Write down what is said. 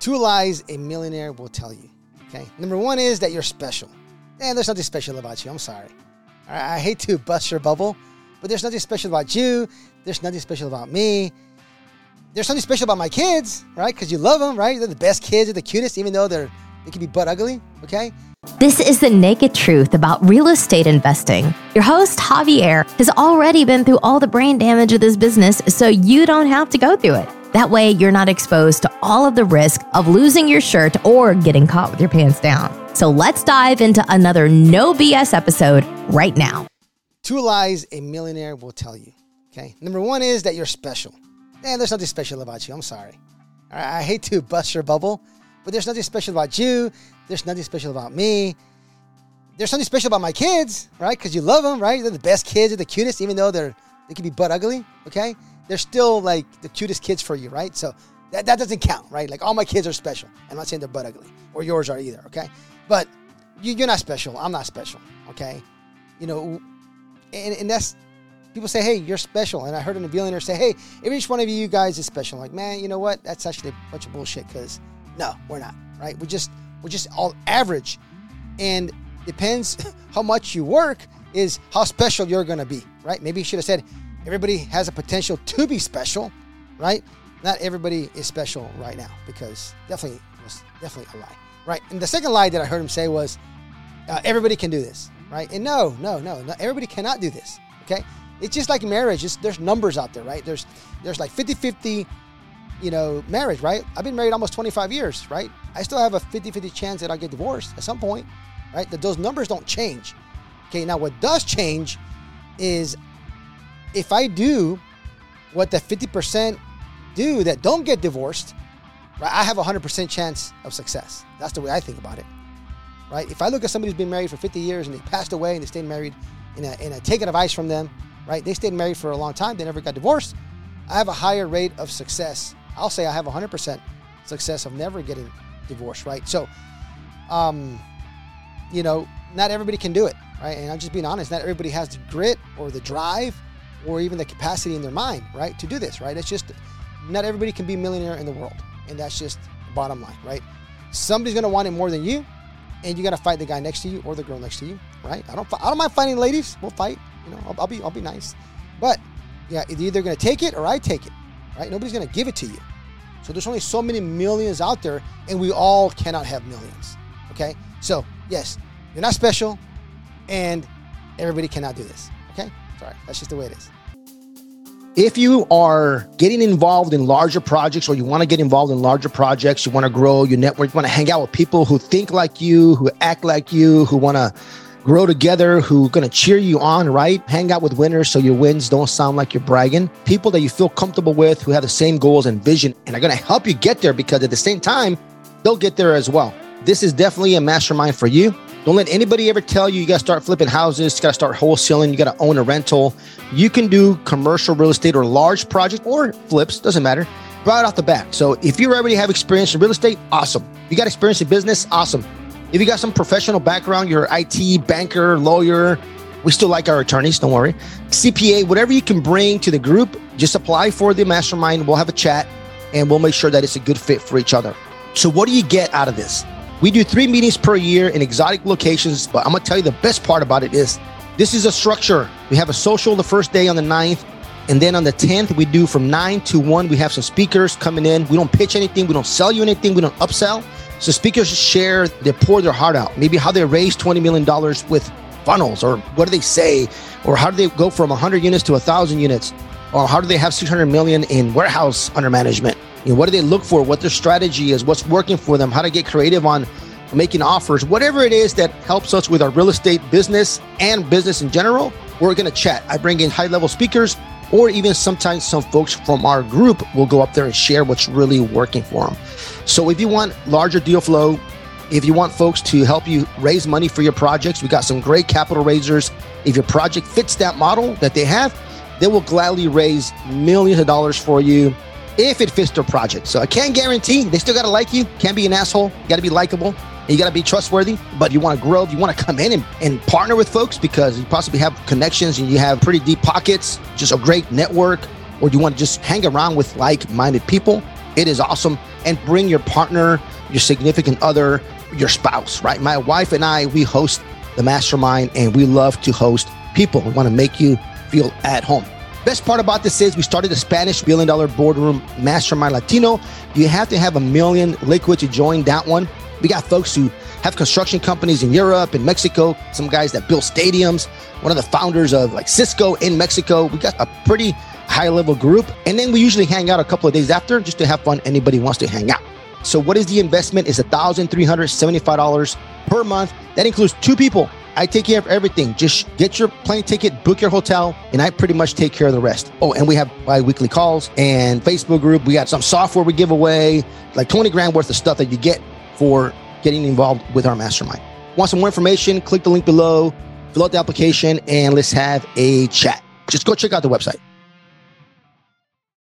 Two lies a millionaire will tell you. Okay. Number one is that you're special. And there's nothing special about you. I'm sorry. I, I hate to bust your bubble, but there's nothing special about you. There's nothing special about me. There's something special about my kids, right? Because you love them, right? They're the best kids, they're the cutest, even though they're they can be butt ugly. Okay. This is the naked truth about real estate investing. Your host, Javier, has already been through all the brain damage of this business, so you don't have to go through it. That way, you're not exposed to all of the risk of losing your shirt or getting caught with your pants down. So let's dive into another no BS episode right now. Two lies a millionaire will tell you. Okay. Number one is that you're special. And there's nothing special about you. I'm sorry. I hate to bust your bubble, but there's nothing special about you. There's nothing special about me. There's something special about my kids, right? Because you love them, right? They're the best kids, they're the cutest, even though they're they can be butt ugly. Okay they're still like the cutest kids for you, right? So that, that doesn't count, right? Like all my kids are special. I'm not saying they're butt ugly or yours are either, okay? But you, you're not special. I'm not special, okay? You know, and, and that's people say, hey, you're special. And I heard an billionaire say, hey, every each one of you guys is special. I'm like, man, you know what? That's actually a bunch of bullshit because no, we're not, right? We just we're just all average. And depends how much you work is how special you're gonna be, right? Maybe you should have said, everybody has a potential to be special, right? Not everybody is special right now because definitely was definitely a lie, right? And the second lie that I heard him say was, uh, everybody can do this, right? And no, no, no, no, everybody cannot do this, okay? It's just like marriage. It's, there's numbers out there, right? There's there's like 50-50, you know, marriage, right? I've been married almost 25 years, right? I still have a 50-50 chance that I'll get divorced at some point, right? That those numbers don't change. Okay, now what does change is if I do what the 50% do that don't get divorced, right, I have a 100% chance of success. That's the way I think about it. Right? If I look at somebody who's been married for 50 years and they passed away and they stayed married and I, and take advice from them, right? They stayed married for a long time, they never got divorced. I have a higher rate of success. I'll say I have 100% success of never getting divorced, right? So, um, you know, not everybody can do it, right? And I'm just being honest, not everybody has the grit or the drive or even the capacity in their mind, right, to do this, right? It's just not everybody can be a millionaire in the world. And that's just bottom line, right? Somebody's gonna want it more than you, and you gotta fight the guy next to you or the girl next to you, right? I don't, I don't mind fighting ladies. We'll fight. You know, I'll, I'll be, I'll be nice. But yeah, you're either gonna take it or I take it, right? Nobody's gonna give it to you. So there's only so many millions out there, and we all cannot have millions. Okay? So yes, you're not special, and everybody cannot do this. Okay? Sorry, that's just the way it is. If you are getting involved in larger projects or you want to get involved in larger projects, you want to grow your network, you want to hang out with people who think like you, who act like you, who want to grow together, who are going to cheer you on, right? Hang out with winners so your wins don't sound like you're bragging. People that you feel comfortable with who have the same goals and vision and are going to help you get there because at the same time, they'll get there as well. This is definitely a mastermind for you. Don't let anybody ever tell you you got to start flipping houses, you got to start wholesaling, you got to own a rental. You can do commercial real estate or large project or flips, doesn't matter, right off the bat. So if you already have experience in real estate, awesome. You got experience in business, awesome. If you got some professional background, you're IT, banker, lawyer, we still like our attorneys, don't worry. CPA, whatever you can bring to the group, just apply for the mastermind. We'll have a chat and we'll make sure that it's a good fit for each other. So, what do you get out of this? We do three meetings per year in exotic locations, but I'm gonna tell you the best part about it is this is a structure. We have a social the first day on the 9th, and then on the 10th, we do from 9 to 1. We have some speakers coming in. We don't pitch anything, we don't sell you anything, we don't upsell. So speakers share, they pour their heart out. Maybe how they raised $20 million with funnels, or what do they say, or how do they go from 100 units to 1,000 units, or how do they have 600 million in warehouse under management? You know, what do they look for? What their strategy is? What's working for them? How to get creative on making offers? Whatever it is that helps us with our real estate business and business in general, we're going to chat. I bring in high level speakers, or even sometimes some folks from our group will go up there and share what's really working for them. So if you want larger deal flow, if you want folks to help you raise money for your projects, we got some great capital raisers. If your project fits that model that they have, they will gladly raise millions of dollars for you if it fits their project. So I can't guarantee they still got to like you. Can't be an asshole. Got to be likable. You got to be trustworthy, but you want to grow. You want to come in and, and partner with folks because you possibly have connections and you have pretty deep pockets, just a great network, or you want to just hang around with like minded people. It is awesome. And bring your partner, your significant other, your spouse, right? My wife and I, we host the mastermind and we love to host people. We want to make you feel at home. Best part about this is we started the Spanish billion dollar boardroom mastermind Latino. You have to have a million liquid to join that one. We got folks who have construction companies in Europe and Mexico, some guys that build stadiums, one of the founders of like Cisco in Mexico. We got a pretty high level group. And then we usually hang out a couple of days after just to have fun. Anybody wants to hang out. So what is the investment? Is $1,375 per month. That includes two people. I take care of everything. Just get your plane ticket, book your hotel, and I pretty much take care of the rest. Oh, and we have bi-weekly calls and Facebook group. We got some software we give away, like 20 grand worth of stuff that you get for getting involved with our mastermind. Want some more information? Click the link below, fill out the application, and let's have a chat. Just go check out the website.